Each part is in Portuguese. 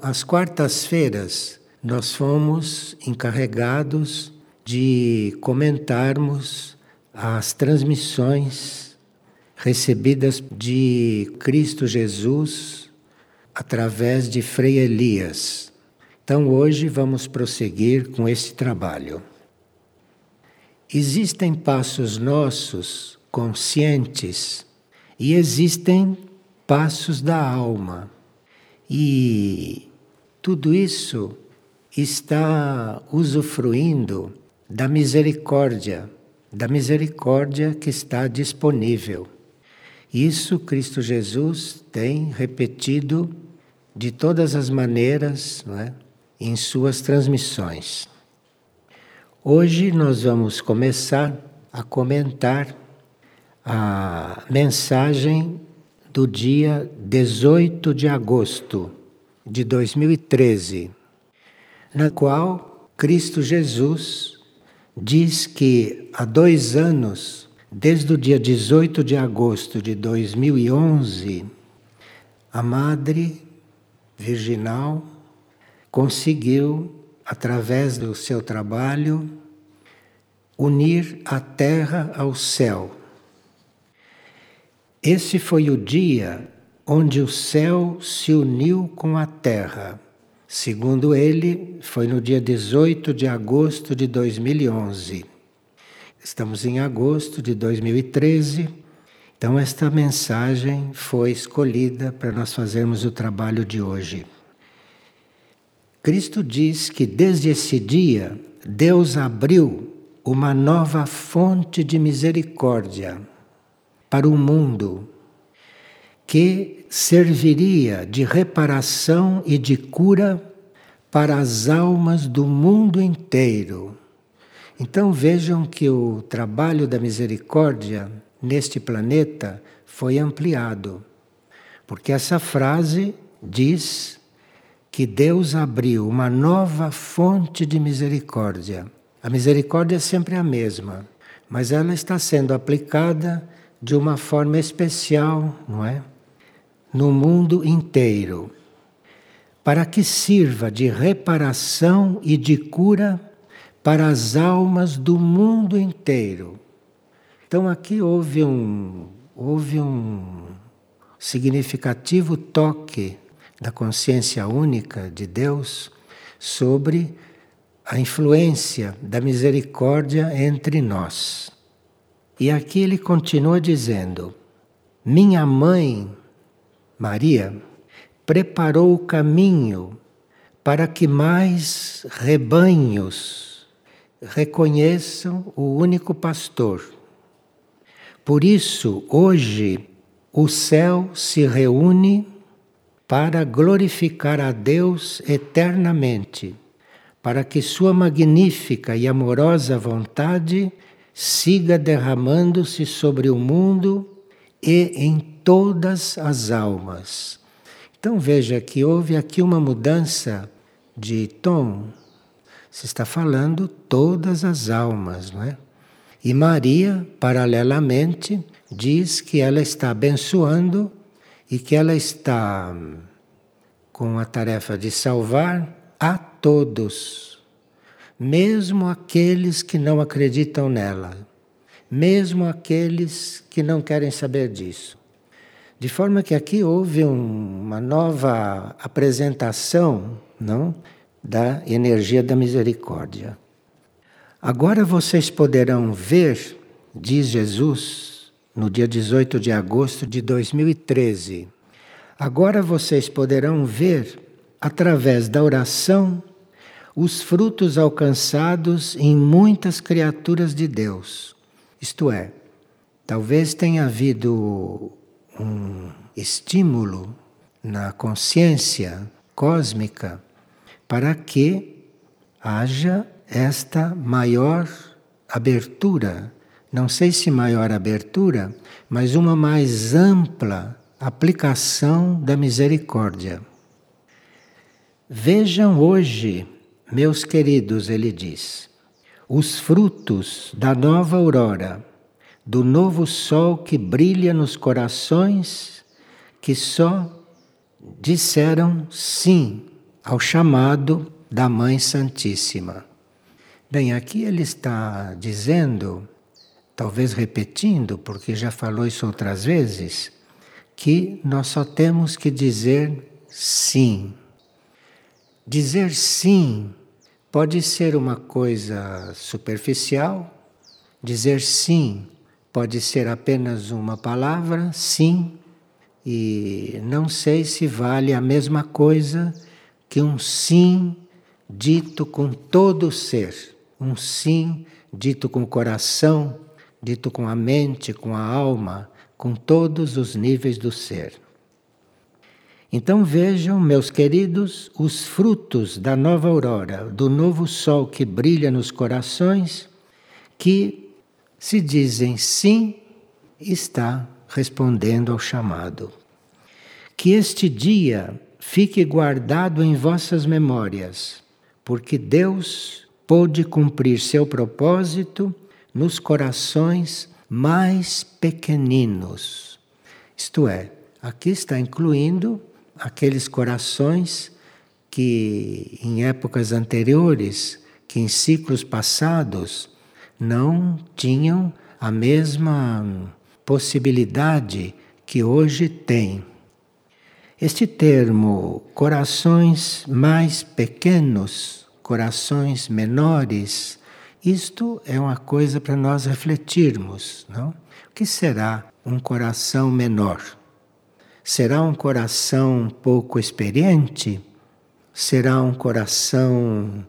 Às quartas-feiras, nós fomos encarregados de comentarmos as transmissões recebidas de Cristo Jesus através de Frei Elias. Então hoje vamos prosseguir com esse trabalho. Existem passos nossos conscientes e existem passos da alma. E tudo isso está usufruindo da misericórdia, da misericórdia que está disponível. Isso Cristo Jesus tem repetido de todas as maneiras é? em suas transmissões. Hoje nós vamos começar a comentar a mensagem do dia 18 de agosto de 2013, na qual Cristo Jesus diz que há dois anos Desde o dia 18 de agosto de 2011, a Madre Virginal conseguiu, através do seu trabalho, unir a terra ao céu. Esse foi o dia onde o céu se uniu com a terra. Segundo ele, foi no dia 18 de agosto de 2011. Estamos em agosto de 2013, então esta mensagem foi escolhida para nós fazermos o trabalho de hoje. Cristo diz que desde esse dia Deus abriu uma nova fonte de misericórdia para o mundo que serviria de reparação e de cura para as almas do mundo inteiro então vejam que o trabalho da misericórdia neste planeta foi ampliado, porque essa frase diz que Deus abriu uma nova fonte de misericórdia. A misericórdia é sempre a mesma, mas ela está sendo aplicada de uma forma especial, não é? No mundo inteiro, para que sirva de reparação e de cura para as almas do mundo inteiro. Então aqui houve um, houve um significativo toque da consciência única de Deus sobre a influência da misericórdia entre nós. E aqui ele continua dizendo: Minha mãe, Maria, preparou o caminho para que mais rebanhos reconheçam o único pastor. Por isso, hoje, o céu se reúne para glorificar a Deus eternamente, para que Sua magnífica e amorosa vontade siga derramando-se sobre o mundo e em todas as almas. Então veja que houve aqui uma mudança de tom se está falando todas as almas, não é? E Maria, paralelamente, diz que ela está abençoando e que ela está com a tarefa de salvar a todos, mesmo aqueles que não acreditam nela, mesmo aqueles que não querem saber disso. De forma que aqui houve um, uma nova apresentação, não? da energia da misericórdia. Agora vocês poderão ver, diz Jesus, no dia 18 de agosto de 2013. Agora vocês poderão ver, através da oração, os frutos alcançados em muitas criaturas de Deus. Isto é, talvez tenha havido um estímulo na consciência cósmica para que haja esta maior abertura. Não sei se maior abertura, mas uma mais ampla aplicação da misericórdia. Vejam hoje, meus queridos, ele diz, os frutos da nova aurora, do novo sol que brilha nos corações que só disseram sim ao chamado da Mãe Santíssima. Bem, aqui ele está dizendo, talvez repetindo, porque já falou isso outras vezes, que nós só temos que dizer sim. Dizer sim pode ser uma coisa superficial, dizer sim pode ser apenas uma palavra, sim, e não sei se vale a mesma coisa que um sim dito com todo o ser, um sim dito com o coração, dito com a mente, com a alma, com todos os níveis do ser. Então vejam, meus queridos, os frutos da nova aurora, do novo sol que brilha nos corações, que se dizem sim, está respondendo ao chamado. Que este dia fique guardado em vossas memórias, porque Deus pôde cumprir seu propósito nos corações mais pequeninos. Isto é, aqui está incluindo aqueles corações que em épocas anteriores, que em ciclos passados não tinham a mesma possibilidade que hoje têm. Este termo, corações mais pequenos, corações menores, isto é uma coisa para nós refletirmos, não? O que será um coração menor? Será um coração pouco experiente? Será um coração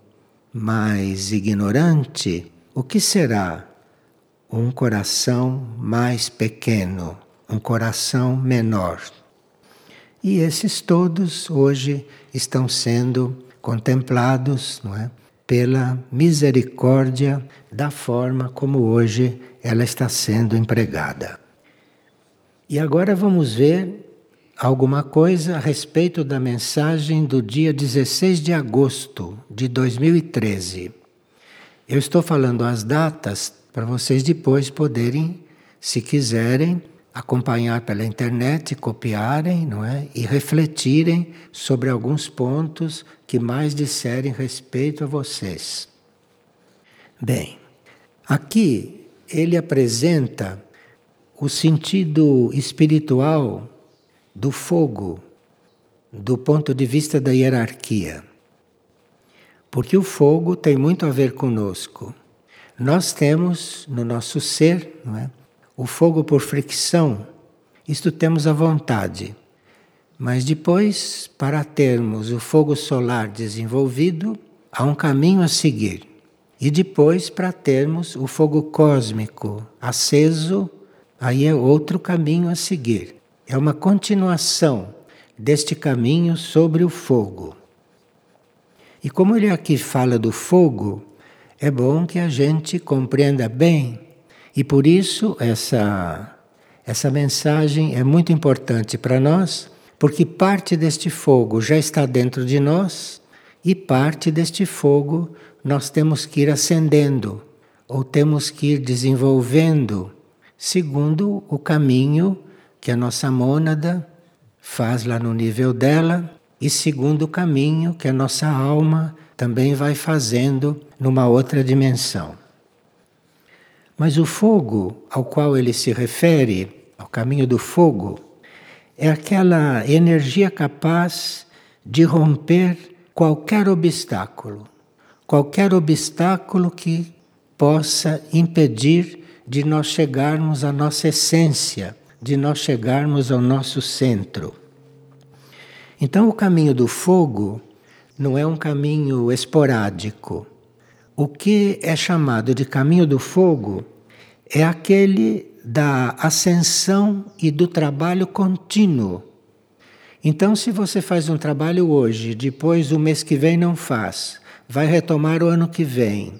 mais ignorante? O que será um coração mais pequeno, um coração menor? E esses todos hoje estão sendo contemplados, não é? Pela misericórdia da forma como hoje ela está sendo empregada. E agora vamos ver alguma coisa a respeito da mensagem do dia 16 de agosto de 2013. Eu estou falando as datas para vocês depois poderem, se quiserem, acompanhar pela internet, copiarem, não é? E refletirem sobre alguns pontos que mais disserem respeito a vocês. Bem, aqui ele apresenta o sentido espiritual do fogo do ponto de vista da hierarquia. Porque o fogo tem muito a ver conosco. Nós temos no nosso ser, é? O fogo por fricção, isto temos a vontade. Mas depois, para termos o fogo solar desenvolvido, há um caminho a seguir. E depois, para termos o fogo cósmico aceso, aí é outro caminho a seguir. É uma continuação deste caminho sobre o fogo. E como ele aqui fala do fogo, é bom que a gente compreenda bem. E por isso essa essa mensagem é muito importante para nós, porque parte deste fogo já está dentro de nós e parte deste fogo nós temos que ir acendendo ou temos que ir desenvolvendo segundo o caminho que a nossa mônada faz lá no nível dela e segundo o caminho que a nossa alma também vai fazendo numa outra dimensão. Mas o fogo ao qual ele se refere, ao caminho do fogo, é aquela energia capaz de romper qualquer obstáculo, qualquer obstáculo que possa impedir de nós chegarmos à nossa essência, de nós chegarmos ao nosso centro. Então, o caminho do fogo não é um caminho esporádico o que é chamado de caminho do fogo é aquele da ascensão e do trabalho contínuo. Então, se você faz um trabalho hoje, depois o mês que vem não faz, vai retomar o ano que vem,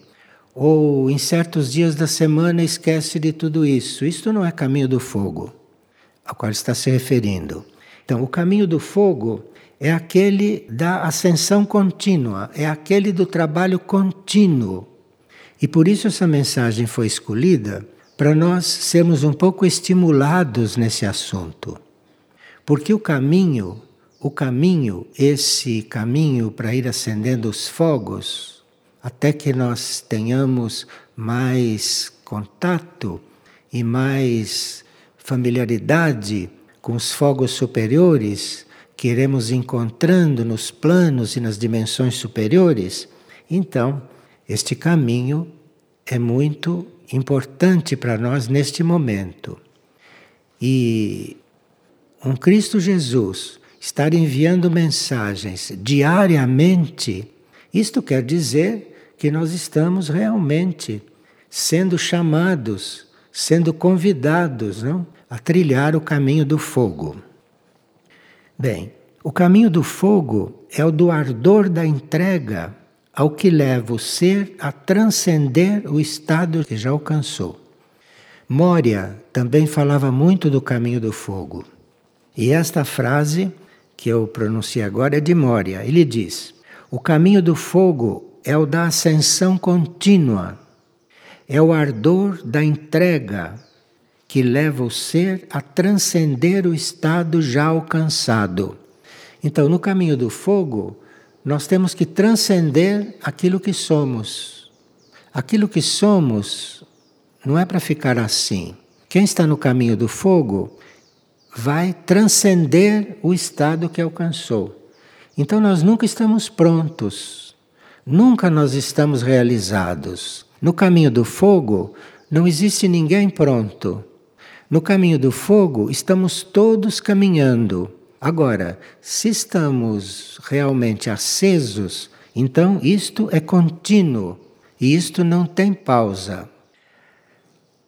ou em certos dias da semana esquece de tudo isso, isto não é caminho do fogo ao qual está se referindo. Então, o caminho do fogo é aquele da ascensão contínua, é aquele do trabalho contínuo. E por isso essa mensagem foi escolhida para nós sermos um pouco estimulados nesse assunto. Porque o caminho o caminho, esse caminho para ir acendendo os fogos, até que nós tenhamos mais contato e mais familiaridade com os fogos superiores que iremos encontrando nos planos e nas dimensões superiores, então este caminho é muito importante para nós neste momento. E um Cristo Jesus estar enviando mensagens diariamente, isto quer dizer que nós estamos realmente sendo chamados, sendo convidados não? a trilhar o caminho do fogo. Bem, o caminho do fogo é o do ardor da entrega ao que leva o ser a transcender o estado que já alcançou. Moria também falava muito do caminho do fogo. E esta frase que eu pronunciei agora é de Moria. Ele diz: O caminho do fogo é o da ascensão contínua, é o ardor da entrega que leva o ser a transcender o estado já alcançado. Então, no caminho do fogo, nós temos que transcender aquilo que somos. Aquilo que somos não é para ficar assim. Quem está no caminho do fogo vai transcender o estado que alcançou. Então nós nunca estamos prontos, nunca nós estamos realizados. No caminho do fogo não existe ninguém pronto. No caminho do fogo estamos todos caminhando. Agora, se estamos realmente acesos, então isto é contínuo e isto não tem pausa.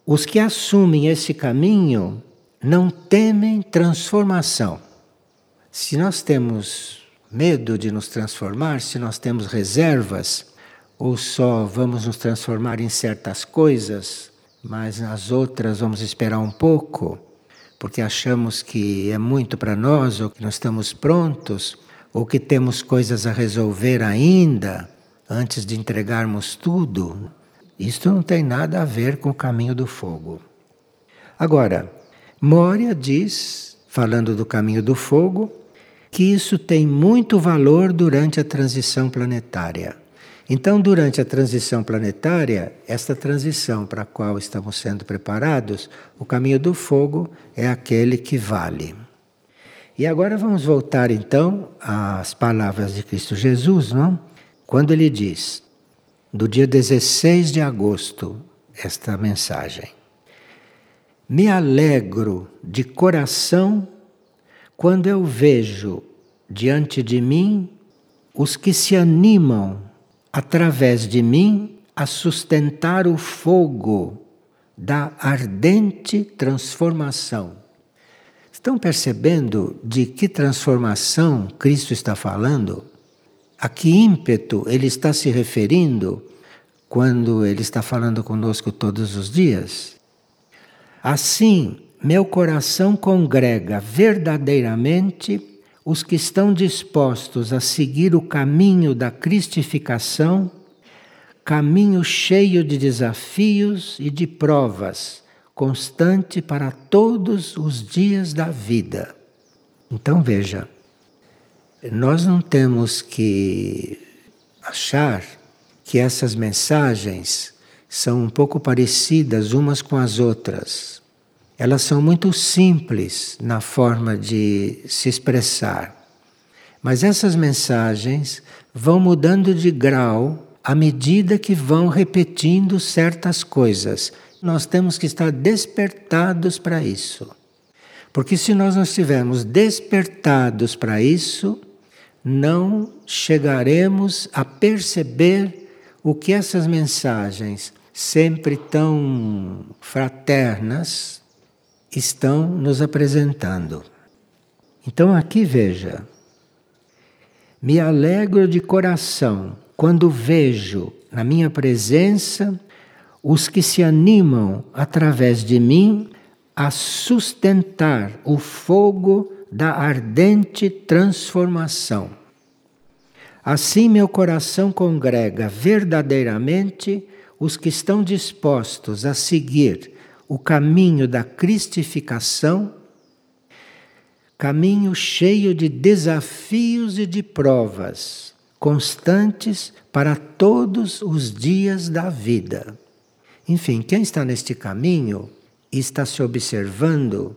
Os que assumem esse caminho não temem transformação. Se nós temos medo de nos transformar, se nós temos reservas, ou só vamos nos transformar em certas coisas, mas nas outras vamos esperar um pouco, porque achamos que é muito para nós, ou que não estamos prontos, ou que temos coisas a resolver ainda antes de entregarmos tudo. Isto não tem nada a ver com o caminho do fogo. Agora, Moria diz, falando do caminho do fogo, que isso tem muito valor durante a transição planetária. Então, durante a transição planetária, esta transição para a qual estamos sendo preparados, o caminho do fogo é aquele que vale. E agora vamos voltar então às palavras de Cristo Jesus, não? Quando ele diz, do dia 16 de agosto, esta mensagem me alegro de coração quando eu vejo diante de mim os que se animam através de mim a sustentar o fogo da ardente transformação. Estão percebendo de que transformação Cristo está falando? A que ímpeto ele está se referindo quando ele está falando conosco todos os dias? Assim, meu coração congrega verdadeiramente os que estão dispostos a seguir o caminho da cristificação, caminho cheio de desafios e de provas, constante para todos os dias da vida. Então veja, nós não temos que achar que essas mensagens são um pouco parecidas umas com as outras. Elas são muito simples na forma de se expressar. Mas essas mensagens vão mudando de grau à medida que vão repetindo certas coisas. Nós temos que estar despertados para isso. Porque se nós não estivermos despertados para isso, não chegaremos a perceber o que essas mensagens sempre tão fraternas, estão nos apresentando. Então aqui veja, me alegro de coração quando vejo na minha presença os que se animam através de mim a sustentar o fogo da ardente transformação. Assim meu coração congrega verdadeiramente os que estão dispostos a seguir o caminho da cristificação, caminho cheio de desafios e de provas constantes para todos os dias da vida. Enfim, quem está neste caminho e está se observando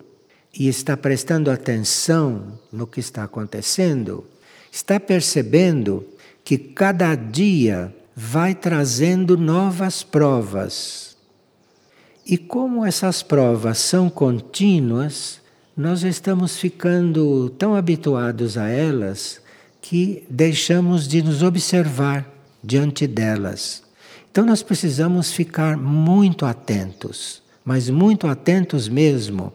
e está prestando atenção no que está acontecendo, está percebendo que cada dia vai trazendo novas provas. E como essas provas são contínuas, nós estamos ficando tão habituados a elas que deixamos de nos observar diante delas. Então nós precisamos ficar muito atentos, mas muito atentos mesmo,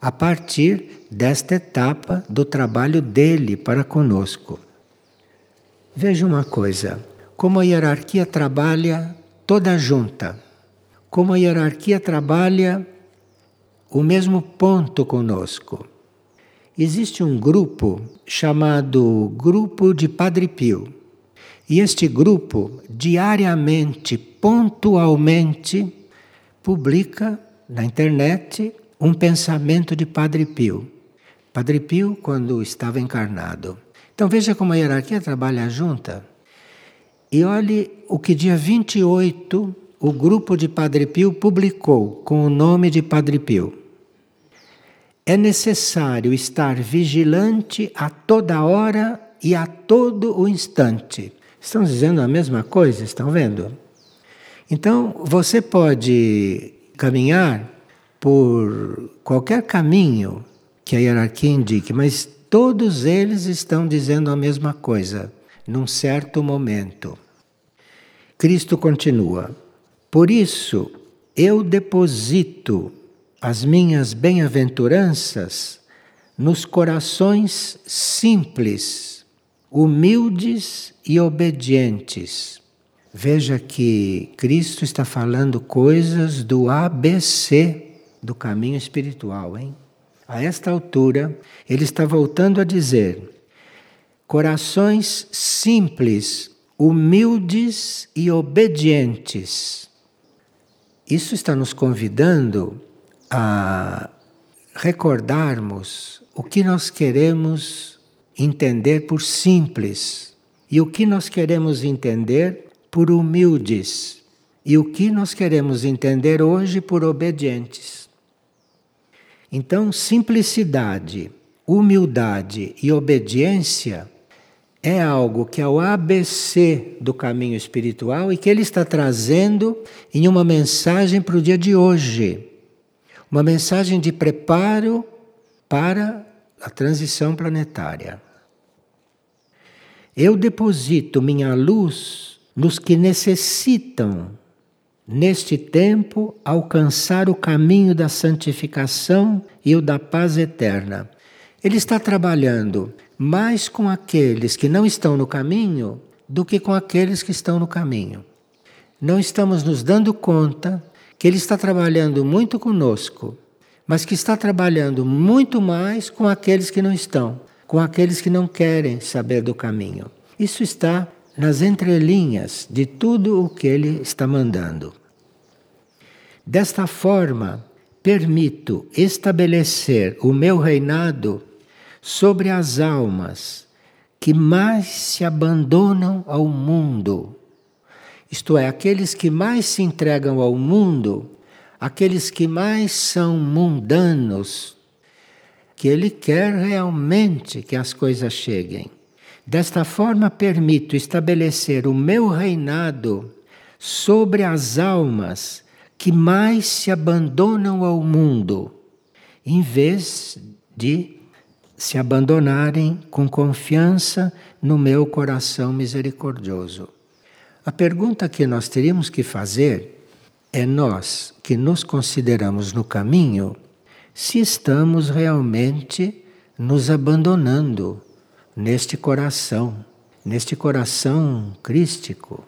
a partir desta etapa do trabalho dele para conosco. Veja uma coisa: como a hierarquia trabalha toda junta, como a hierarquia trabalha o mesmo ponto conosco. Existe um grupo chamado Grupo de Padre Pio. E este grupo, diariamente, pontualmente, publica na internet um pensamento de Padre Pio. Padre Pio, quando estava encarnado. Então veja como a hierarquia trabalha junta. E olhe o que dia 28 o grupo de Padre Pio publicou com o nome de Padre Pio. É necessário estar vigilante a toda hora e a todo o instante. Estão dizendo a mesma coisa, estão vendo? Então, você pode caminhar por qualquer caminho que a hierarquia indique, mas Todos eles estão dizendo a mesma coisa, num certo momento. Cristo continua: Por isso eu deposito as minhas bem-aventuranças nos corações simples, humildes e obedientes. Veja que Cristo está falando coisas do ABC do caminho espiritual, hein? A esta altura, ele está voltando a dizer: corações simples, humildes e obedientes. Isso está nos convidando a recordarmos o que nós queremos entender por simples e o que nós queremos entender por humildes e o que nós queremos entender hoje por obedientes. Então, simplicidade, humildade e obediência é algo que é o ABC do caminho espiritual e que ele está trazendo em uma mensagem para o dia de hoje. Uma mensagem de preparo para a transição planetária. Eu deposito minha luz nos que necessitam neste tempo, alcançar o caminho da santificação e o da paz eterna. Ele está trabalhando mais com aqueles que não estão no caminho do que com aqueles que estão no caminho. Não estamos nos dando conta que ele está trabalhando muito conosco, mas que está trabalhando muito mais com aqueles que não estão, com aqueles que não querem saber do caminho. Isso está nas entrelinhas de tudo o que ele está mandando. Desta forma, permito estabelecer o meu reinado sobre as almas que mais se abandonam ao mundo. Isto é, aqueles que mais se entregam ao mundo, aqueles que mais são mundanos, que ele quer realmente que as coisas cheguem. Desta forma, permito estabelecer o meu reinado sobre as almas que mais se abandonam ao mundo, em vez de se abandonarem com confiança no meu coração misericordioso. A pergunta que nós teríamos que fazer é nós que nos consideramos no caminho, se estamos realmente nos abandonando neste coração, neste coração crístico.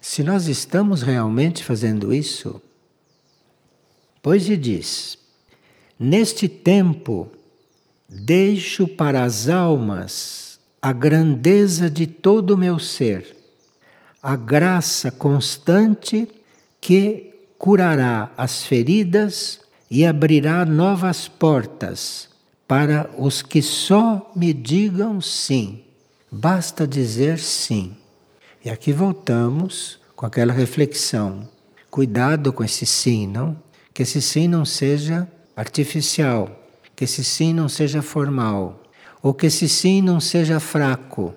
Se nós estamos realmente fazendo isso, pois lhe diz: Neste tempo deixo para as almas a grandeza de todo o meu ser, a graça constante que curará as feridas e abrirá novas portas para os que só me digam sim. Basta dizer sim. E aqui voltamos com aquela reflexão. Cuidado com esse sim, não? Que esse sim não seja artificial, que esse sim não seja formal, ou que esse sim não seja fraco.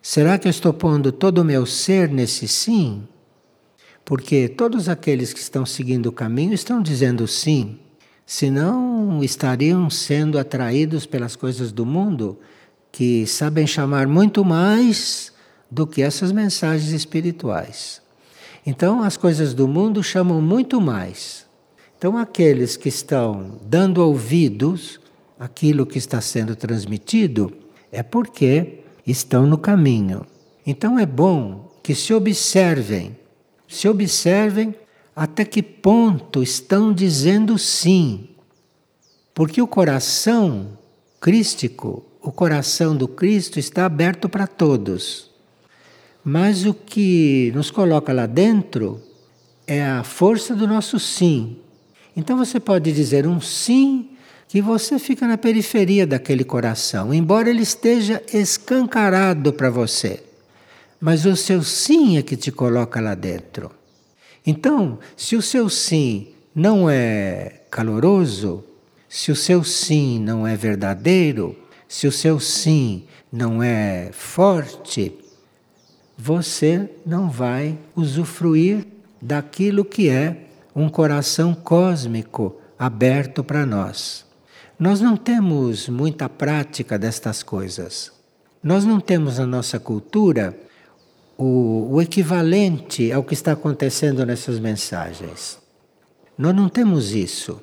Será que eu estou pondo todo o meu ser nesse sim? Porque todos aqueles que estão seguindo o caminho estão dizendo sim, senão estariam sendo atraídos pelas coisas do mundo que sabem chamar muito mais do que essas mensagens espirituais. Então, as coisas do mundo chamam muito mais. Então, aqueles que estão dando ouvidos àquilo que está sendo transmitido é porque estão no caminho. Então, é bom que se observem, se observem até que ponto estão dizendo sim. Porque o coração crístico, o coração do Cristo está aberto para todos. Mas o que nos coloca lá dentro é a força do nosso sim. Então você pode dizer um sim que você fica na periferia daquele coração, embora ele esteja escancarado para você. Mas o seu sim é que te coloca lá dentro. Então, se o seu sim não é caloroso, se o seu sim não é verdadeiro, se o seu sim não é forte, você não vai usufruir daquilo que é um coração cósmico aberto para nós. Nós não temos muita prática destas coisas. Nós não temos na nossa cultura o, o equivalente ao que está acontecendo nessas mensagens. Nós não temos isso.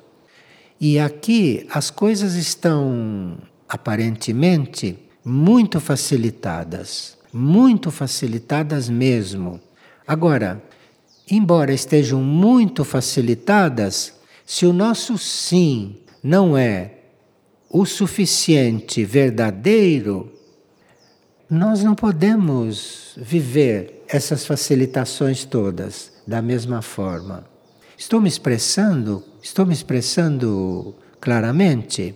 E aqui as coisas estão aparentemente muito facilitadas, muito facilitadas mesmo. Agora, embora estejam muito facilitadas, se o nosso sim não é o suficiente verdadeiro, nós não podemos viver essas facilitações todas da mesma forma. Estou me expressando? Estou me expressando claramente?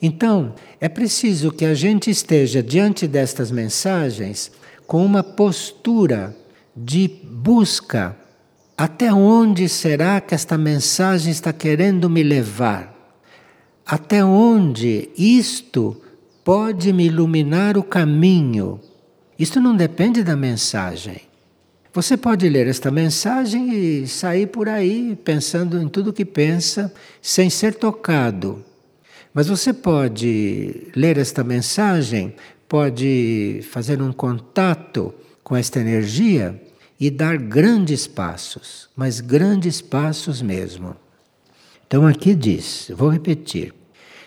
Então, é preciso que a gente esteja diante destas mensagens com uma postura de busca. Até onde será que esta mensagem está querendo me levar? Até onde isto pode me iluminar o caminho. Isto não depende da mensagem. Você pode ler esta mensagem e sair por aí pensando em tudo que pensa, sem ser tocado. Mas você pode ler esta mensagem, pode fazer um contato com esta energia e dar grandes passos, mas grandes passos mesmo. Então aqui diz, vou repetir: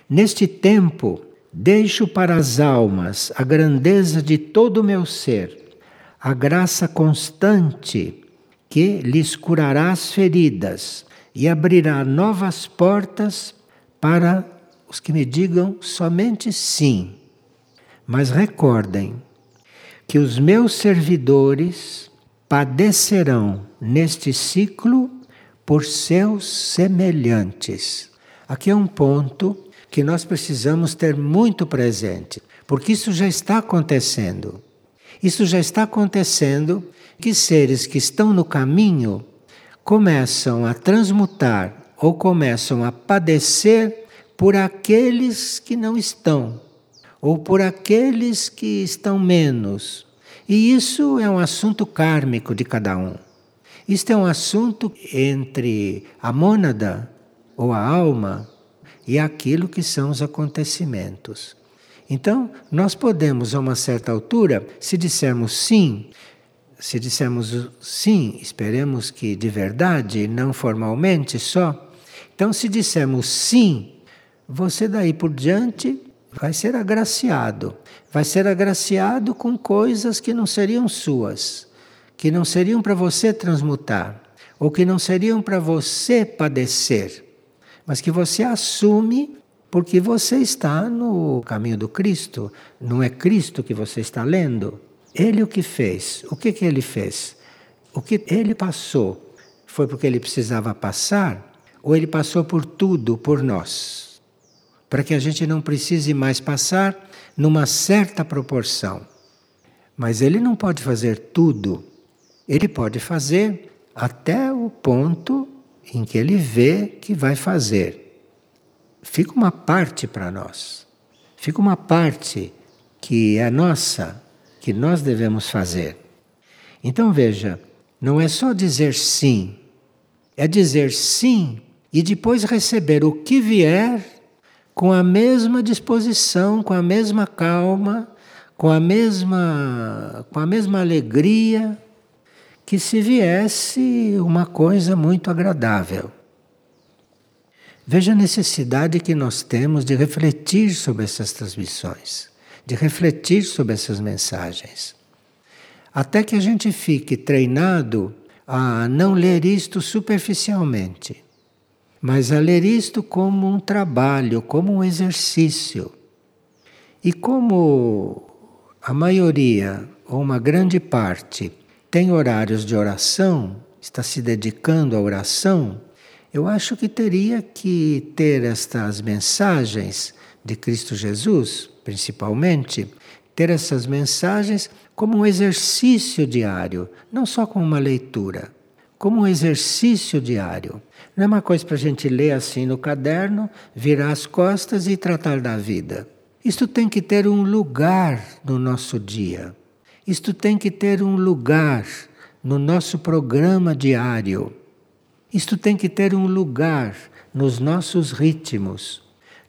neste tempo Deixo para as almas a grandeza de todo o meu ser, a graça constante que lhes curará as feridas e abrirá novas portas para os que me digam somente sim. Mas recordem que os meus servidores padecerão neste ciclo por seus semelhantes. Aqui é um ponto que nós precisamos ter muito presente, porque isso já está acontecendo. Isso já está acontecendo que seres que estão no caminho começam a transmutar ou começam a padecer por aqueles que não estão, ou por aqueles que estão menos. E isso é um assunto kármico de cada um. Isto é um assunto entre a mônada ou a alma e aquilo que são os acontecimentos. Então, nós podemos, a uma certa altura, se dissermos sim, se dissermos sim, esperemos que de verdade, não formalmente só. Então, se dissermos sim, você daí por diante vai ser agraciado. Vai ser agraciado com coisas que não seriam suas, que não seriam para você transmutar, ou que não seriam para você padecer mas que você assume porque você está no caminho do Cristo, não é Cristo que você está lendo. Ele o que fez? O que, que ele fez? O que ele passou foi porque ele precisava passar ou ele passou por tudo por nós? Para que a gente não precise mais passar numa certa proporção. Mas ele não pode fazer tudo. Ele pode fazer até o ponto em que ele vê que vai fazer. Fica uma parte para nós. Fica uma parte que é nossa, que nós devemos fazer. Então veja, não é só dizer sim, é dizer sim e depois receber o que vier com a mesma disposição, com a mesma calma, com a mesma com a mesma alegria que se viesse uma coisa muito agradável. Veja a necessidade que nós temos de refletir sobre essas transmissões, de refletir sobre essas mensagens. Até que a gente fique treinado a não ler isto superficialmente, mas a ler isto como um trabalho, como um exercício. E como a maioria, ou uma grande parte, tem horários de oração, está se dedicando à oração, eu acho que teria que ter estas mensagens de Cristo Jesus, principalmente, ter essas mensagens como um exercício diário, não só como uma leitura, como um exercício diário. Não é uma coisa para a gente ler assim no caderno, virar as costas e tratar da vida. Isto tem que ter um lugar no nosso dia. Isto tem que ter um lugar no nosso programa diário. Isto tem que ter um lugar nos nossos ritmos,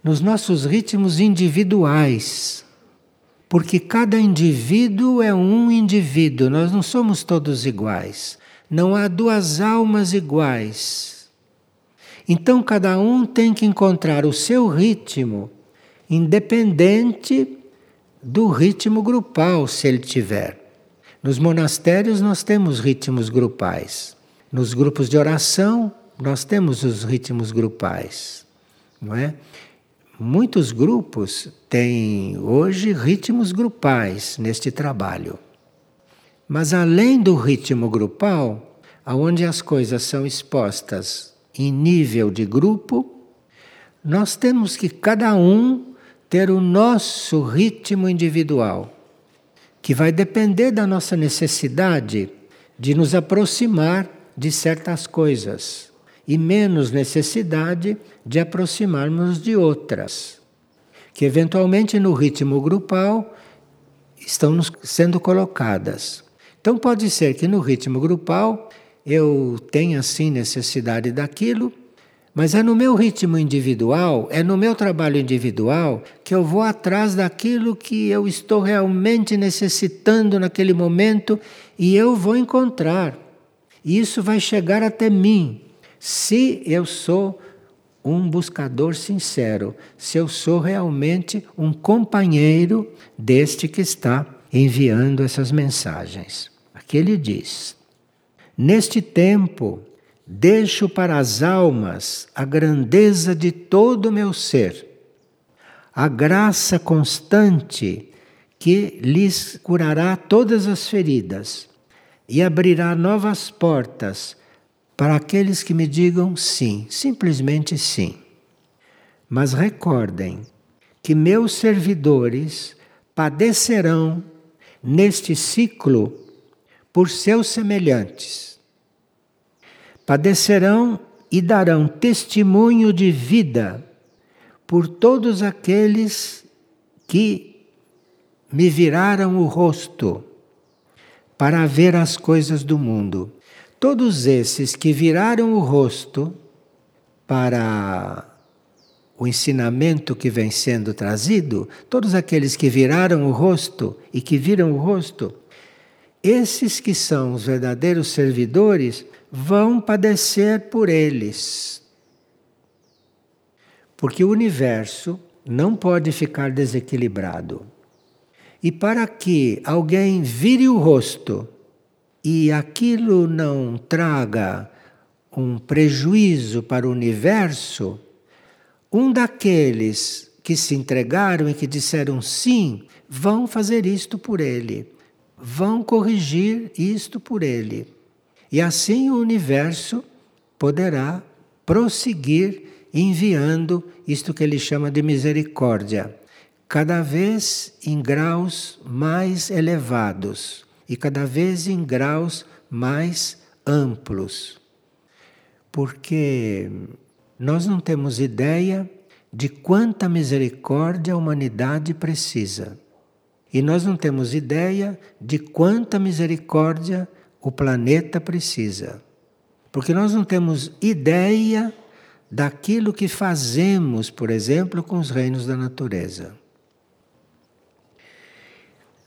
nos nossos ritmos individuais. Porque cada indivíduo é um indivíduo, nós não somos todos iguais. Não há duas almas iguais. Então cada um tem que encontrar o seu ritmo, independente do ritmo grupal, se ele tiver. Nos monastérios nós temos ritmos grupais. Nos grupos de oração, nós temos os ritmos grupais, não é? Muitos grupos têm hoje ritmos grupais neste trabalho. Mas além do ritmo grupal, aonde as coisas são expostas em nível de grupo, nós temos que cada um ter o nosso ritmo individual, que vai depender da nossa necessidade de nos aproximar de certas coisas e menos necessidade de aproximarmos de outras, que eventualmente no ritmo grupal estão sendo colocadas. Então pode ser que no ritmo grupal eu tenha sim necessidade daquilo, mas é no meu ritmo individual, é no meu trabalho individual que eu vou atrás daquilo que eu estou realmente necessitando naquele momento e eu vou encontrar. E isso vai chegar até mim, se eu sou um buscador sincero, se eu sou realmente um companheiro deste que está enviando essas mensagens. Aqui ele diz: Neste tempo, deixo para as almas a grandeza de todo o meu ser, a graça constante que lhes curará todas as feridas e abrirá novas portas para aqueles que me digam sim, simplesmente sim. Mas recordem que meus servidores padecerão neste ciclo por seus semelhantes. Padecerão e darão testemunho de vida por todos aqueles que me viraram o rosto para ver as coisas do mundo. Todos esses que viraram o rosto para o ensinamento que vem sendo trazido, todos aqueles que viraram o rosto e que viram o rosto, esses que são os verdadeiros servidores vão padecer por eles. Porque o universo não pode ficar desequilibrado. E para que alguém vire o rosto e aquilo não traga um prejuízo para o universo, um daqueles que se entregaram e que disseram sim, vão fazer isto por ele, vão corrigir isto por ele. E assim o universo poderá prosseguir enviando isto que ele chama de misericórdia, cada vez em graus mais elevados e cada vez em graus mais amplos. Porque nós não temos ideia de quanta misericórdia a humanidade precisa. E nós não temos ideia de quanta misericórdia o planeta precisa. Porque nós não temos ideia daquilo que fazemos, por exemplo, com os reinos da natureza.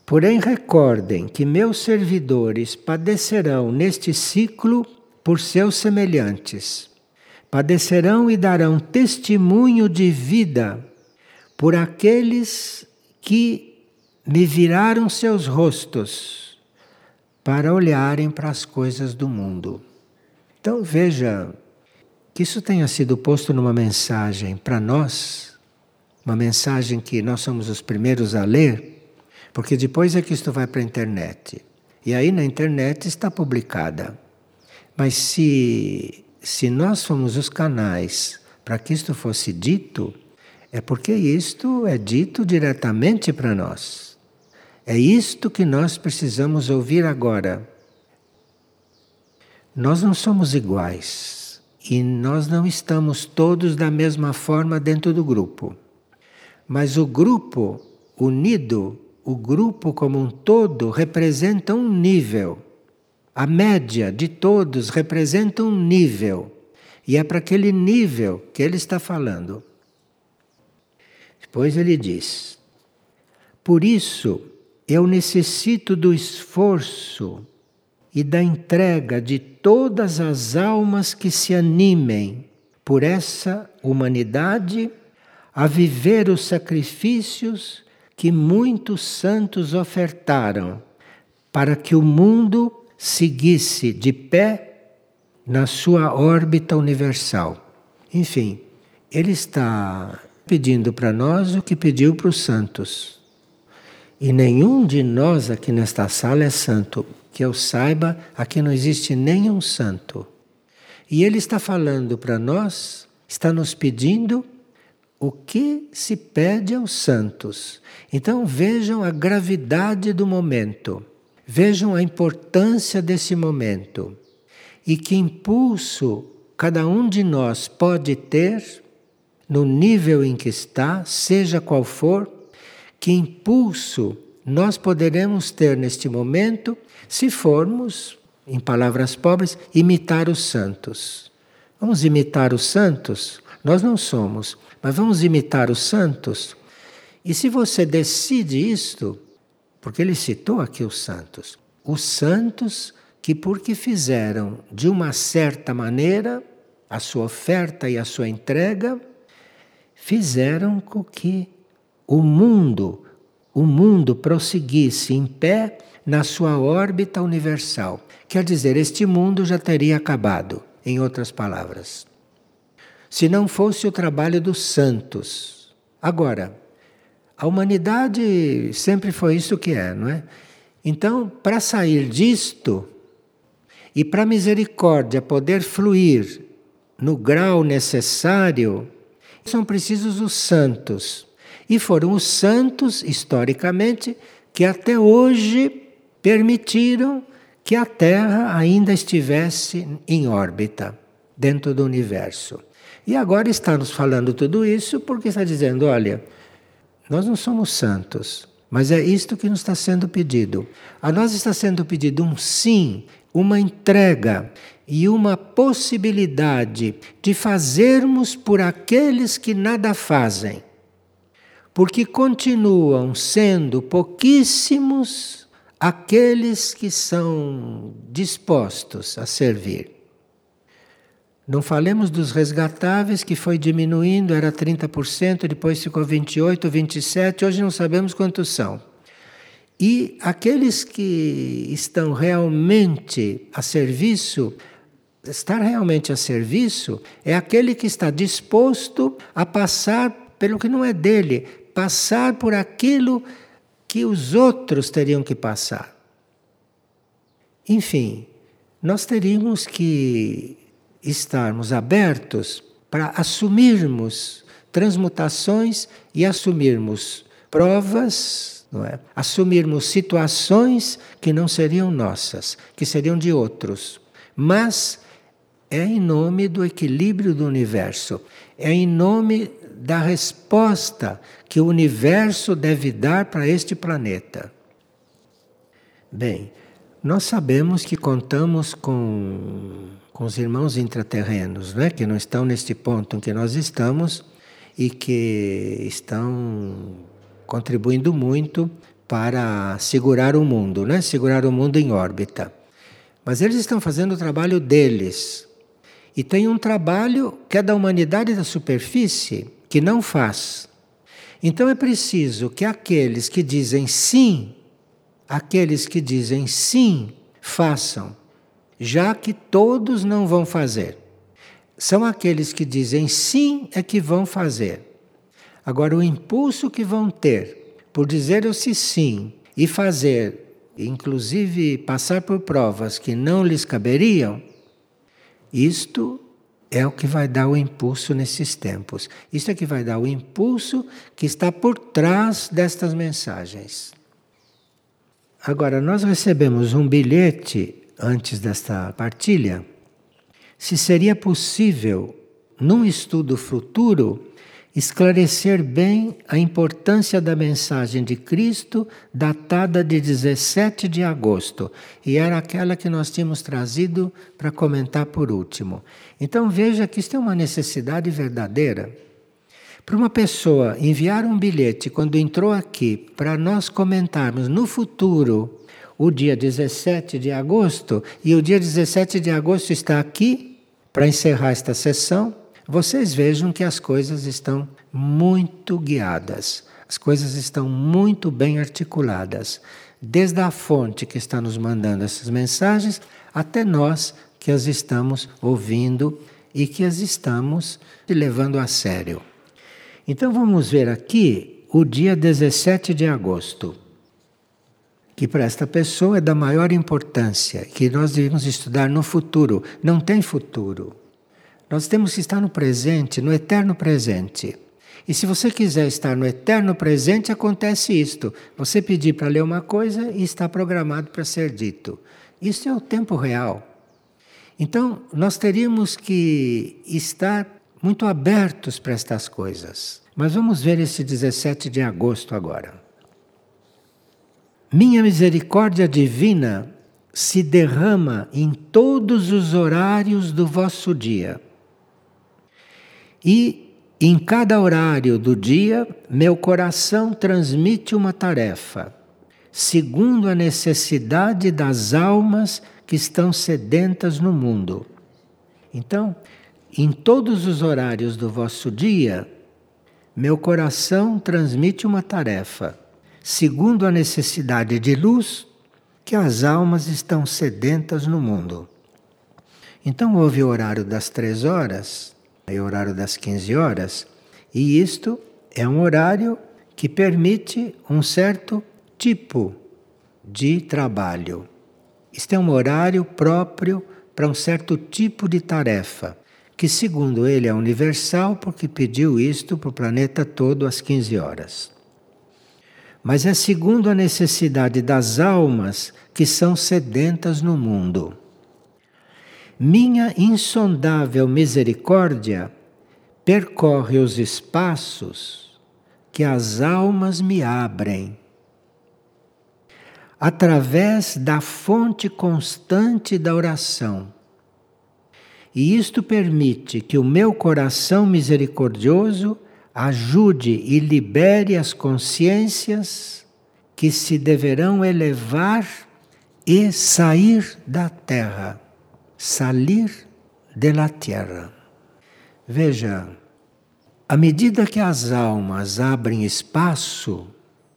Porém, recordem que meus servidores padecerão neste ciclo por seus semelhantes. Padecerão e darão testemunho de vida por aqueles que me viraram seus rostos para olharem para as coisas do mundo. Então veja que isso tenha sido posto numa mensagem para nós, uma mensagem que nós somos os primeiros a ler porque depois é que isto vai para a internet. E aí na internet está publicada. Mas se, se nós fomos os canais para que isto fosse dito, é porque isto é dito diretamente para nós. É isto que nós precisamos ouvir agora. Nós não somos iguais e nós não estamos todos da mesma forma dentro do grupo. Mas o grupo unido o grupo como um todo representa um nível. A média de todos representa um nível. E é para aquele nível que ele está falando. Depois ele diz: Por isso eu necessito do esforço e da entrega de todas as almas que se animem por essa humanidade a viver os sacrifícios que muitos santos ofertaram para que o mundo seguisse de pé na sua órbita universal. Enfim, ele está pedindo para nós o que pediu para os santos. E nenhum de nós aqui nesta sala é santo. Que eu saiba, aqui não existe nenhum santo. E ele está falando para nós, está nos pedindo o que se pede aos santos. Então vejam a gravidade do momento, vejam a importância desse momento e que impulso cada um de nós pode ter no nível em que está, seja qual for, que impulso nós poderemos ter neste momento se formos, em palavras pobres, imitar os santos. Vamos imitar os santos? Nós não somos, mas vamos imitar os santos. E se você decide isto, porque ele citou aqui os santos, os santos que, porque fizeram de uma certa maneira a sua oferta e a sua entrega, fizeram com que o mundo, o mundo prosseguisse em pé na sua órbita universal. Quer dizer, este mundo já teria acabado, em outras palavras se não fosse o trabalho dos santos. Agora, a humanidade sempre foi isso que é, não é? Então, para sair disto e para a misericórdia poder fluir no grau necessário, são precisos os santos. E foram os santos, historicamente, que até hoje permitiram que a Terra ainda estivesse em órbita dentro do universo. E agora está nos falando tudo isso porque está dizendo: olha, nós não somos santos, mas é isto que nos está sendo pedido. A nós está sendo pedido um sim, uma entrega e uma possibilidade de fazermos por aqueles que nada fazem. Porque continuam sendo pouquíssimos aqueles que são dispostos a servir. Não falemos dos resgatáveis, que foi diminuindo, era 30%, depois ficou 28%, 27%, hoje não sabemos quantos são. E aqueles que estão realmente a serviço, estar realmente a serviço é aquele que está disposto a passar pelo que não é dele, passar por aquilo que os outros teriam que passar. Enfim, nós teríamos que estarmos abertos para assumirmos transmutações e assumirmos provas, não é? assumirmos situações que não seriam nossas, que seriam de outros. Mas é em nome do equilíbrio do universo, é em nome da resposta que o universo deve dar para este planeta. Bem, nós sabemos que contamos com, com os irmãos intraterrenos, né, que não estão neste ponto em que nós estamos e que estão contribuindo muito para segurar o mundo, né, segurar o mundo em órbita. Mas eles estão fazendo o trabalho deles. E tem um trabalho que é da humanidade da superfície, que não faz. Então é preciso que aqueles que dizem sim, aqueles que dizem sim, façam, já que todos não vão fazer. São aqueles que dizem sim é que vão fazer. Agora, o impulso que vão ter por dizer-se sim e fazer, inclusive passar por provas que não lhes caberiam, isto é o que vai dar o impulso nesses tempos. Isso é que vai dar o impulso que está por trás destas mensagens. Agora, nós recebemos um bilhete antes desta partilha. Se seria possível, num estudo futuro, esclarecer bem a importância da mensagem de Cristo datada de 17 de agosto, e era aquela que nós tínhamos trazido para comentar por último. Então veja que isto é uma necessidade verdadeira. Para uma pessoa enviar um bilhete quando entrou aqui para nós comentarmos no futuro o dia 17 de agosto, e o dia 17 de agosto está aqui para encerrar esta sessão vocês vejam que as coisas estão muito guiadas, as coisas estão muito bem articuladas, desde a fonte que está nos mandando essas mensagens até nós que as estamos ouvindo e que as estamos levando a sério. Então vamos ver aqui o dia 17 de agosto, que para esta pessoa é da maior importância, que nós devemos estudar no futuro. Não tem futuro. Nós temos que estar no presente, no eterno presente. E se você quiser estar no eterno presente, acontece isto. Você pedir para ler uma coisa e está programado para ser dito. Isso é o tempo real. Então, nós teríamos que estar muito abertos para estas coisas. Mas vamos ver esse 17 de agosto agora. Minha misericórdia divina se derrama em todos os horários do vosso dia e em cada horário do dia, meu coração transmite uma tarefa, segundo a necessidade das almas que estão sedentas no mundo. Então, em todos os horários do vosso dia, meu coração transmite uma tarefa, segundo a necessidade de luz que as almas estão sedentas no mundo. Então, houve o horário das três horas, é o horário das 15 horas, e isto é um horário que permite um certo tipo de trabalho. Isto é um horário próprio para um certo tipo de tarefa, que segundo ele é universal porque pediu isto para o planeta todo às 15 horas. Mas é segundo a necessidade das almas que são sedentas no mundo. Minha insondável misericórdia percorre os espaços que as almas me abrem. Através da fonte constante da oração. E isto permite que o meu coração misericordioso ajude e libere as consciências que se deverão elevar e sair da terra salir de la tierra. Veja, à medida que as almas abrem espaço,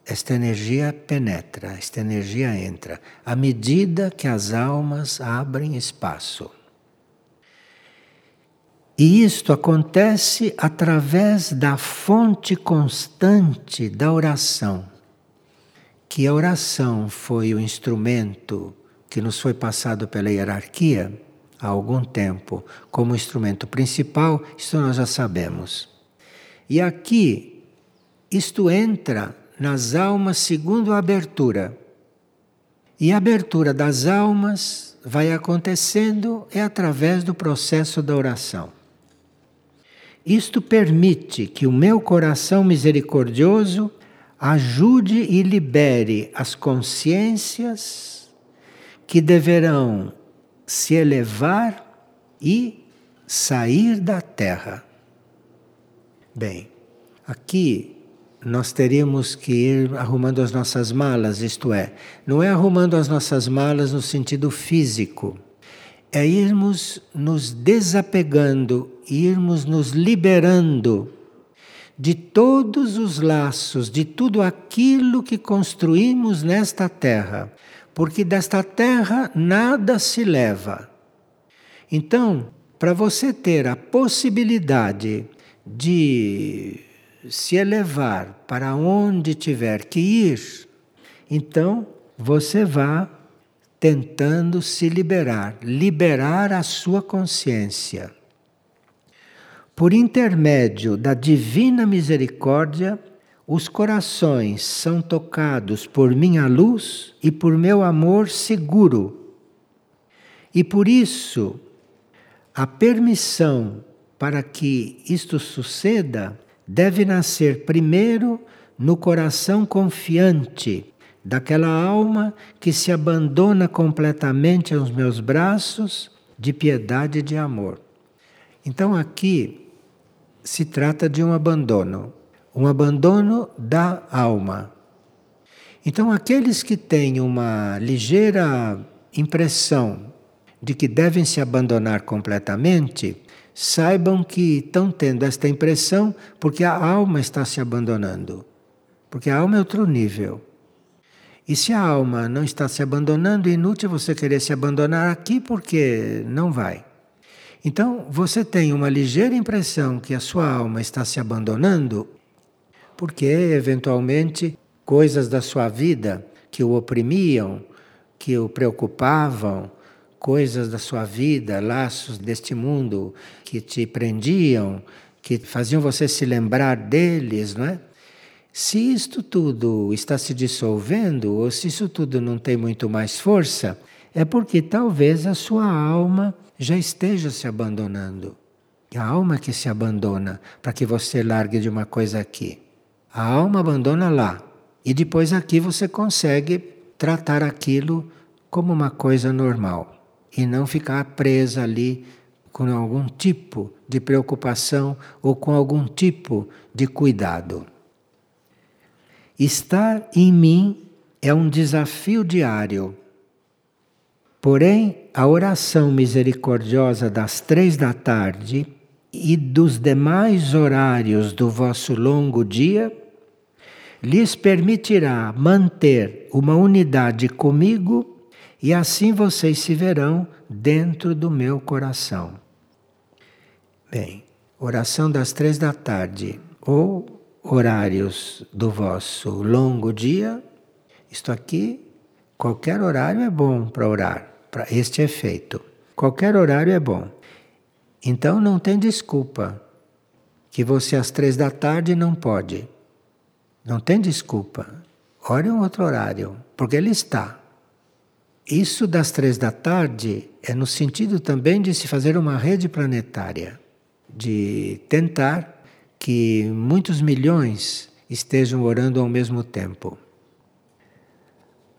esta energia penetra, esta energia entra. À medida que as almas abrem espaço. E isto acontece através da fonte constante da oração. Que a oração foi o instrumento que nos foi passado pela hierarquia há algum tempo como instrumento principal, isso nós já sabemos. E aqui, isto entra nas almas segundo a abertura. E a abertura das almas vai acontecendo é através do processo da oração. Isto permite que o meu coração misericordioso ajude e libere as consciências que deverão se elevar e sair da terra. Bem, aqui nós teríamos que ir arrumando as nossas malas, isto é, não é arrumando as nossas malas no sentido físico, é irmos nos desapegando, irmos nos liberando de todos os laços, de tudo aquilo que construímos nesta terra, porque desta terra nada se leva. Então, para você ter a possibilidade de se elevar para onde tiver que ir, então você vá tentando se liberar, liberar a sua consciência. Por intermédio da divina misericórdia, os corações são tocados por minha luz e por meu amor seguro. E por isso, a permissão para que isto suceda deve nascer primeiro no coração confiante daquela alma que se abandona completamente aos meus braços de piedade e de amor. Então aqui se trata de um abandono, um abandono da alma. Então, aqueles que têm uma ligeira impressão de que devem se abandonar completamente, saibam que estão tendo esta impressão porque a alma está se abandonando. Porque a alma é outro nível. E se a alma não está se abandonando, é inútil você querer se abandonar aqui porque não vai. Então, você tem uma ligeira impressão que a sua alma está se abandonando, porque eventualmente coisas da sua vida que o oprimiam, que o preocupavam, coisas da sua vida, laços deste mundo que te prendiam, que faziam você se lembrar deles, não é? Se isto tudo está se dissolvendo, ou se isso tudo não tem muito mais força, é porque talvez a sua alma já esteja se abandonando. A alma que se abandona para que você largue de uma coisa aqui. A alma abandona lá. E depois aqui você consegue tratar aquilo como uma coisa normal. E não ficar presa ali com algum tipo de preocupação ou com algum tipo de cuidado. Estar em mim é um desafio diário Porém, a oração misericordiosa das três da tarde e dos demais horários do vosso longo dia lhes permitirá manter uma unidade comigo e assim vocês se verão dentro do meu coração. Bem, oração das três da tarde ou horários do vosso longo dia, isto aqui, qualquer horário é bom para orar para este efeito. Qualquer horário é bom. Então não tem desculpa que você às três da tarde não pode. Não tem desculpa. Ore um outro horário, porque ele está. Isso das três da tarde é no sentido também de se fazer uma rede planetária, de tentar que muitos milhões estejam orando ao mesmo tempo.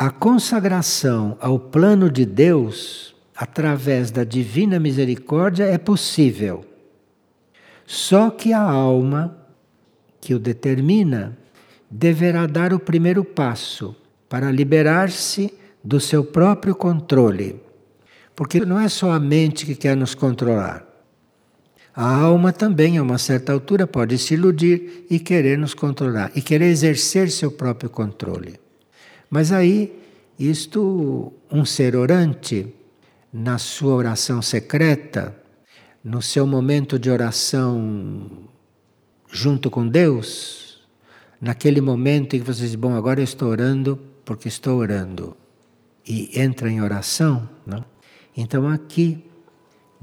A consagração ao plano de Deus, através da divina misericórdia, é possível. Só que a alma que o determina deverá dar o primeiro passo para liberar-se do seu próprio controle. Porque não é só a mente que quer nos controlar. A alma também, a uma certa altura, pode se iludir e querer nos controlar, e querer exercer seu próprio controle. Mas aí, isto, um ser orante, na sua oração secreta, no seu momento de oração junto com Deus, naquele momento em que você diz: Bom, agora eu estou orando porque estou orando, e entra em oração, não? então aqui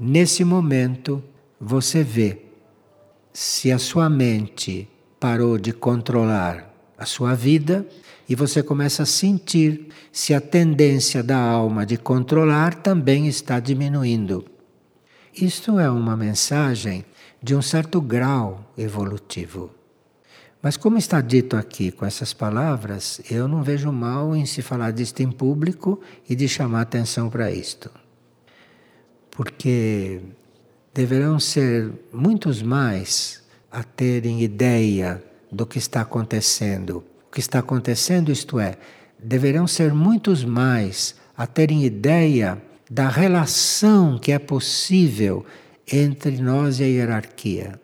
Nesse momento, você vê se a sua mente parou de controlar a sua vida e você começa a sentir se a tendência da alma de controlar também está diminuindo. Isto é uma mensagem de um certo grau evolutivo. Mas, como está dito aqui com essas palavras, eu não vejo mal em se falar disto em público e de chamar atenção para isto. Porque deverão ser muitos mais a terem ideia do que está acontecendo. O que está acontecendo, isto é, deverão ser muitos mais a terem ideia da relação que é possível entre nós e a hierarquia.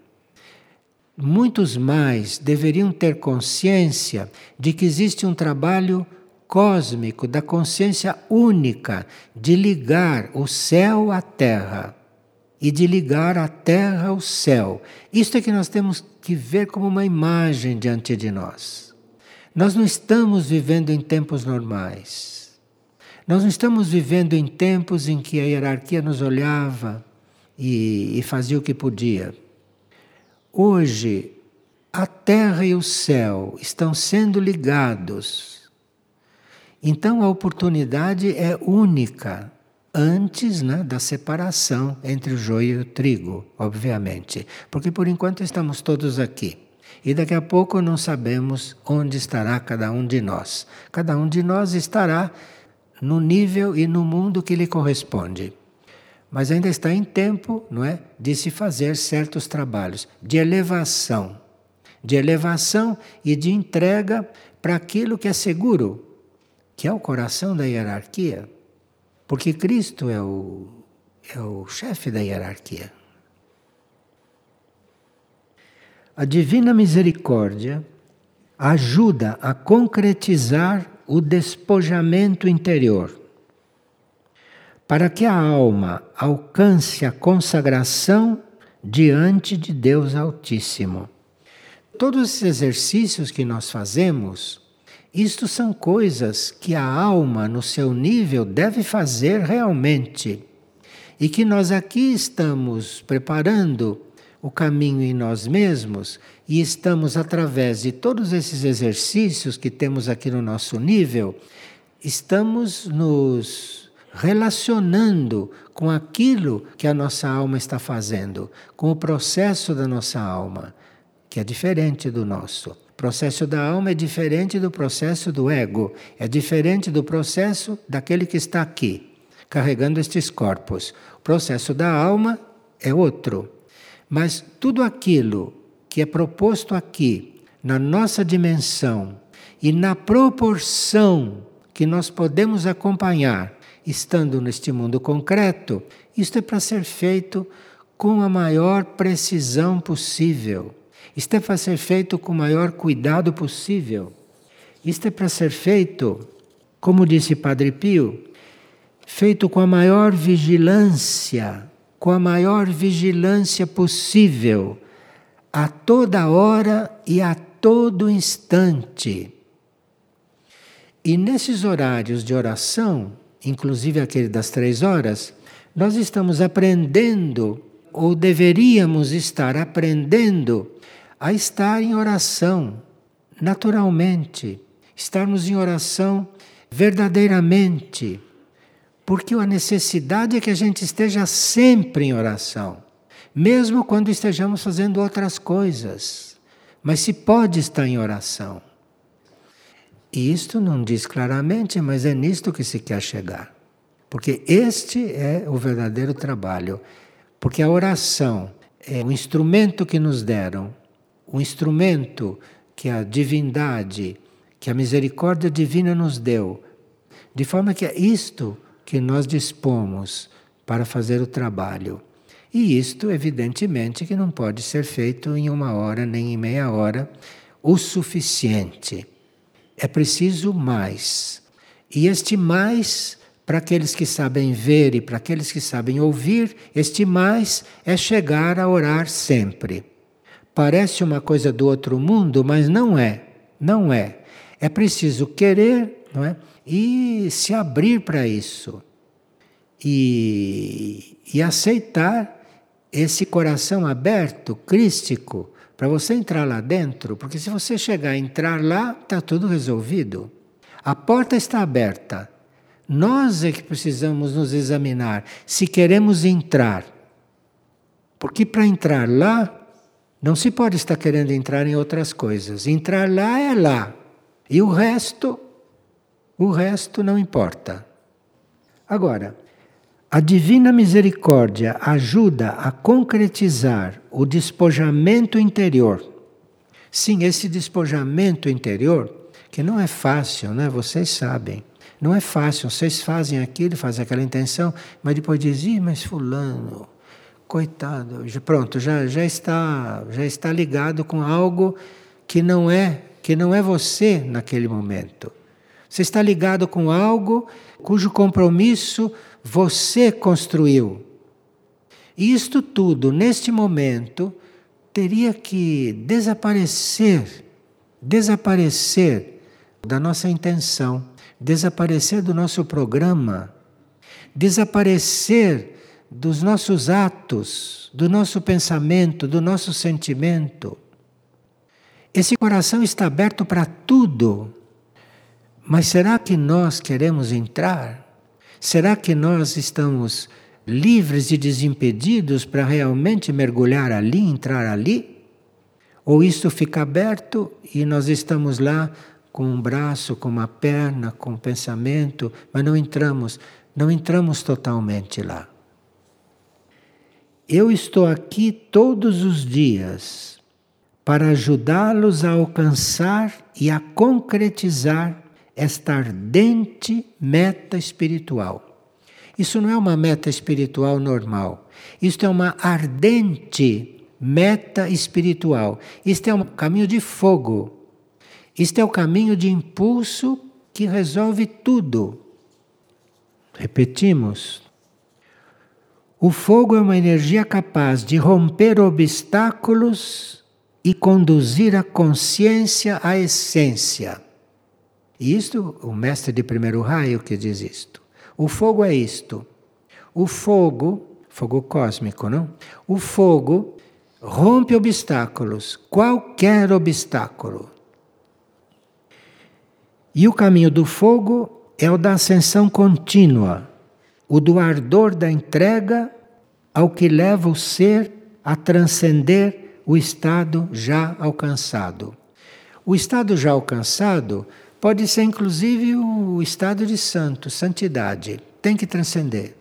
Muitos mais deveriam ter consciência de que existe um trabalho cósmico da consciência única de ligar o céu à terra e de ligar a terra ao céu. Isto é que nós temos que ver como uma imagem diante de nós. Nós não estamos vivendo em tempos normais. Nós não estamos vivendo em tempos em que a hierarquia nos olhava e, e fazia o que podia. Hoje, a terra e o céu estão sendo ligados. Então a oportunidade é única antes né, da separação entre o joio e o trigo, obviamente. Porque por enquanto estamos todos aqui. E daqui a pouco não sabemos onde estará cada um de nós. Cada um de nós estará no nível e no mundo que lhe corresponde. Mas ainda está em tempo, não é, de se fazer certos trabalhos de elevação, de elevação e de entrega para aquilo que é seguro, que é o coração da hierarquia. Porque Cristo é o, é o chefe da hierarquia. A divina misericórdia ajuda a concretizar o despojamento interior, para que a alma alcance a consagração diante de Deus Altíssimo. Todos esses exercícios que nós fazemos isto são coisas que a alma, no seu nível, deve fazer realmente. E que nós aqui estamos preparando o caminho em nós mesmos e estamos, através de todos esses exercícios que temos aqui no nosso nível, estamos nos relacionando com aquilo que a nossa alma está fazendo, com o processo da nossa alma, que é diferente do nosso. O processo da alma é diferente do processo do ego, é diferente do processo daquele que está aqui, carregando estes corpos. O processo da alma é outro. Mas tudo aquilo que é proposto aqui, na nossa dimensão e na proporção que nós podemos acompanhar, estando neste mundo concreto, isto é para ser feito com a maior precisão possível isto é para ser feito com o maior cuidado possível. Isto é para ser feito, como disse Padre Pio, feito com a maior vigilância, com a maior vigilância possível, a toda hora e a todo instante. E nesses horários de oração, inclusive aquele das três horas, nós estamos aprendendo, ou deveríamos estar aprendendo, a estar em oração naturalmente, estarmos em oração verdadeiramente, porque a necessidade é que a gente esteja sempre em oração, mesmo quando estejamos fazendo outras coisas. Mas se pode estar em oração. E isto não diz claramente, mas é nisto que se quer chegar. Porque este é o verdadeiro trabalho. Porque a oração é o instrumento que nos deram um instrumento que a divindade, que a misericórdia divina nos deu, de forma que é isto que nós dispomos para fazer o trabalho. E isto, evidentemente, que não pode ser feito em uma hora nem em meia hora o suficiente. É preciso mais. E este mais, para aqueles que sabem ver e para aqueles que sabem ouvir, este mais é chegar a orar sempre. Parece uma coisa do outro mundo, mas não é. Não é. É preciso querer não é? E se abrir para isso. e, e aceitar esse coração aberto, crístico, para você entrar lá dentro, porque se você chegar a entrar lá, está tudo resolvido. A porta está aberta. Nós é que precisamos nos examinar se queremos entrar. Porque para entrar lá, não se pode estar querendo entrar em outras coisas. Entrar lá é lá. E o resto, o resto não importa. Agora, a divina misericórdia ajuda a concretizar o despojamento interior. Sim, esse despojamento interior, que não é fácil, né? Vocês sabem. Não é fácil. Vocês fazem aquilo, fazem aquela intenção, mas depois dizem, mas fulano, coitado, pronto, já, já está já está ligado com algo que não é que não é você naquele momento. Você está ligado com algo cujo compromisso você construiu. E isto tudo, neste momento, teria que desaparecer desaparecer da nossa intenção, desaparecer do nosso programa, desaparecer dos nossos atos, do nosso pensamento, do nosso sentimento. Esse coração está aberto para tudo. Mas será que nós queremos entrar? Será que nós estamos livres e desimpedidos para realmente mergulhar ali, entrar ali? Ou isto fica aberto e nós estamos lá com um braço, com uma perna, com um pensamento, mas não entramos, não entramos totalmente lá. Eu estou aqui todos os dias para ajudá-los a alcançar e a concretizar esta ardente meta espiritual. Isso não é uma meta espiritual normal. Isto é uma ardente meta espiritual. Isto é um caminho de fogo. Isto é o caminho de impulso que resolve tudo. Repetimos. O fogo é uma energia capaz de romper obstáculos e conduzir a consciência à essência. Isto, o mestre de primeiro raio que diz isto. O fogo é isto. O fogo, fogo cósmico, não? O fogo rompe obstáculos, qualquer obstáculo. E o caminho do fogo é o da ascensão contínua, o do ardor da entrega ao que leva o ser a transcender o estado já alcançado. O estado já alcançado Pode ser inclusive o estado de santo, santidade. Tem que transcender.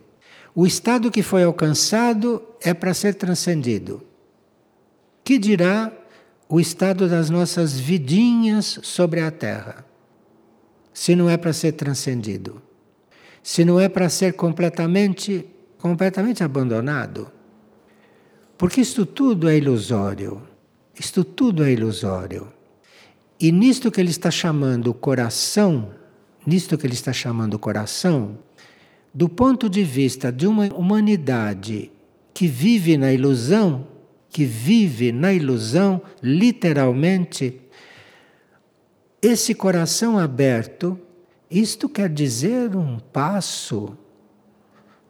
O estado que foi alcançado é para ser transcendido. Que dirá o estado das nossas vidinhas sobre a terra? Se não é para ser transcendido. Se não é para ser completamente completamente abandonado. Porque isto tudo é ilusório. Isto tudo é ilusório. E nisto que ele está chamando coração, nisto que ele está chamando coração, do ponto de vista de uma humanidade que vive na ilusão, que vive na ilusão, literalmente, esse coração aberto, isto quer dizer um passo,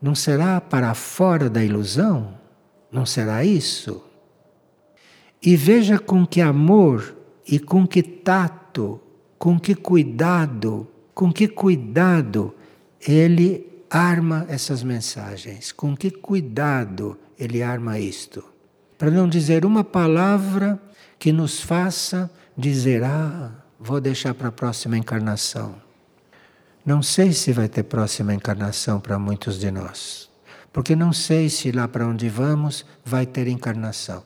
não será para fora da ilusão? Não será isso? E veja com que amor e com que tato, com que cuidado, com que cuidado ele arma essas mensagens, com que cuidado ele arma isto. Para não dizer uma palavra que nos faça dizer: Ah, vou deixar para a próxima encarnação. Não sei se vai ter próxima encarnação para muitos de nós, porque não sei se lá para onde vamos vai ter encarnação.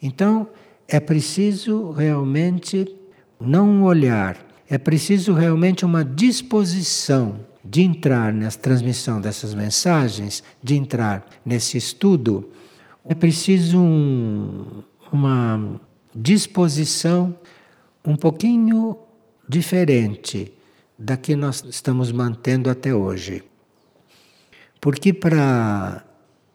Então, é preciso realmente não olhar, é preciso realmente uma disposição de entrar na transmissão dessas mensagens, de entrar nesse estudo. É preciso um, uma disposição um pouquinho diferente da que nós estamos mantendo até hoje. Porque para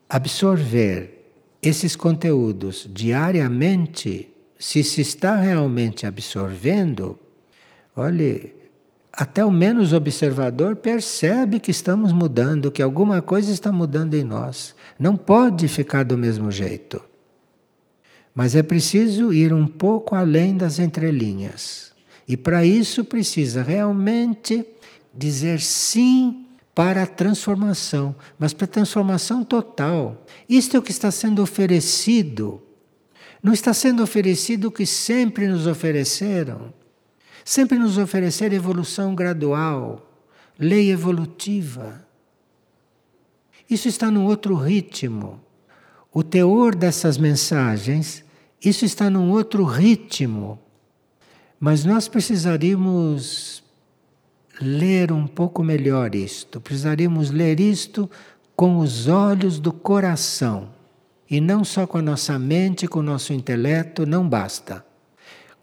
absorver esses conteúdos diariamente, se se está realmente absorvendo, olhe, até o menos observador percebe que estamos mudando, que alguma coisa está mudando em nós. Não pode ficar do mesmo jeito. Mas é preciso ir um pouco além das entrelinhas. E para isso precisa realmente dizer sim para a transformação, mas para a transformação total. Isto é o que está sendo oferecido. Não está sendo oferecido o que sempre nos ofereceram Sempre nos oferecer evolução gradual, lei evolutiva. Isso está num outro ritmo. O teor dessas mensagens, isso está num outro ritmo. Mas nós precisaríamos ler um pouco melhor isto. Precisaríamos ler isto com os olhos do coração. E não só com a nossa mente, com o nosso intelecto, não basta.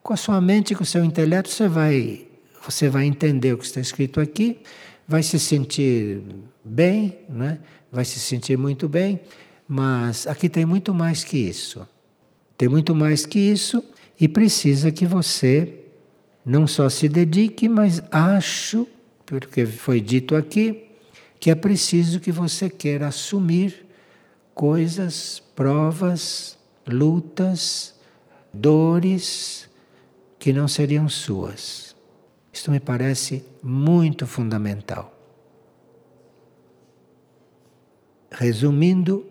Com a sua mente, com o seu intelecto, você vai, você vai entender o que está escrito aqui, vai se sentir bem, né? vai se sentir muito bem, mas aqui tem muito mais que isso. Tem muito mais que isso e precisa que você não só se dedique, mas acho, porque foi dito aqui, que é preciso que você queira assumir coisas, provas, lutas, dores, que não seriam suas. Isto me parece muito fundamental. Resumindo,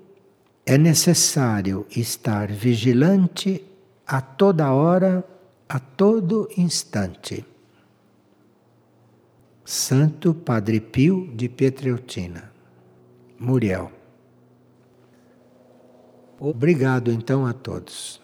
é necessário estar vigilante a toda hora, a todo instante. Santo Padre Pio de Pietreutina, Muriel. Obrigado então a todos.